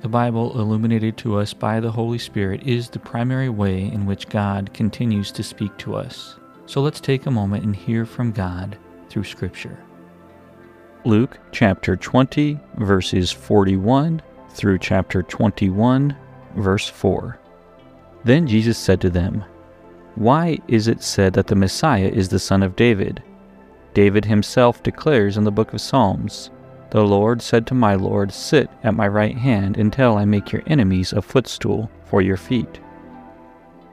The Bible, illuminated to us by the Holy Spirit, is the primary way in which God continues to speak to us. So let's take a moment and hear from God through Scripture. Luke chapter 20, verses 41 through chapter 21, verse 4. Then Jesus said to them, Why is it said that the Messiah is the son of David? David himself declares in the book of Psalms, the Lord said to my Lord, Sit at my right hand until I make your enemies a footstool for your feet.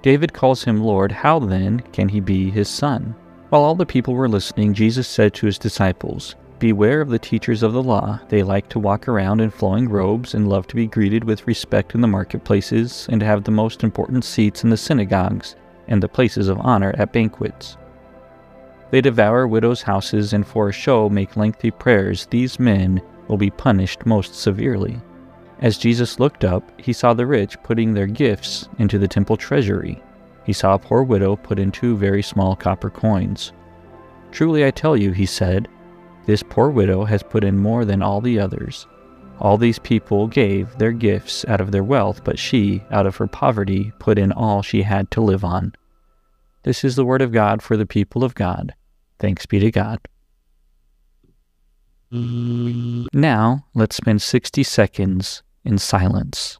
David calls him Lord. How then can he be his son? While all the people were listening, Jesus said to his disciples, Beware of the teachers of the law. They like to walk around in flowing robes and love to be greeted with respect in the marketplaces and to have the most important seats in the synagogues and the places of honor at banquets they devour widows' houses and for a show make lengthy prayers, these men will be punished most severely. As Jesus looked up, he saw the rich putting their gifts into the temple treasury. He saw a poor widow put in two very small copper coins. Truly I tell you, he said, this poor widow has put in more than all the others. All these people gave their gifts out of their wealth, but she, out of her poverty, put in all she had to live on. This is the word of God for the people of God. Thanks be to God. Mm. Now, let's spend 60 seconds in silence.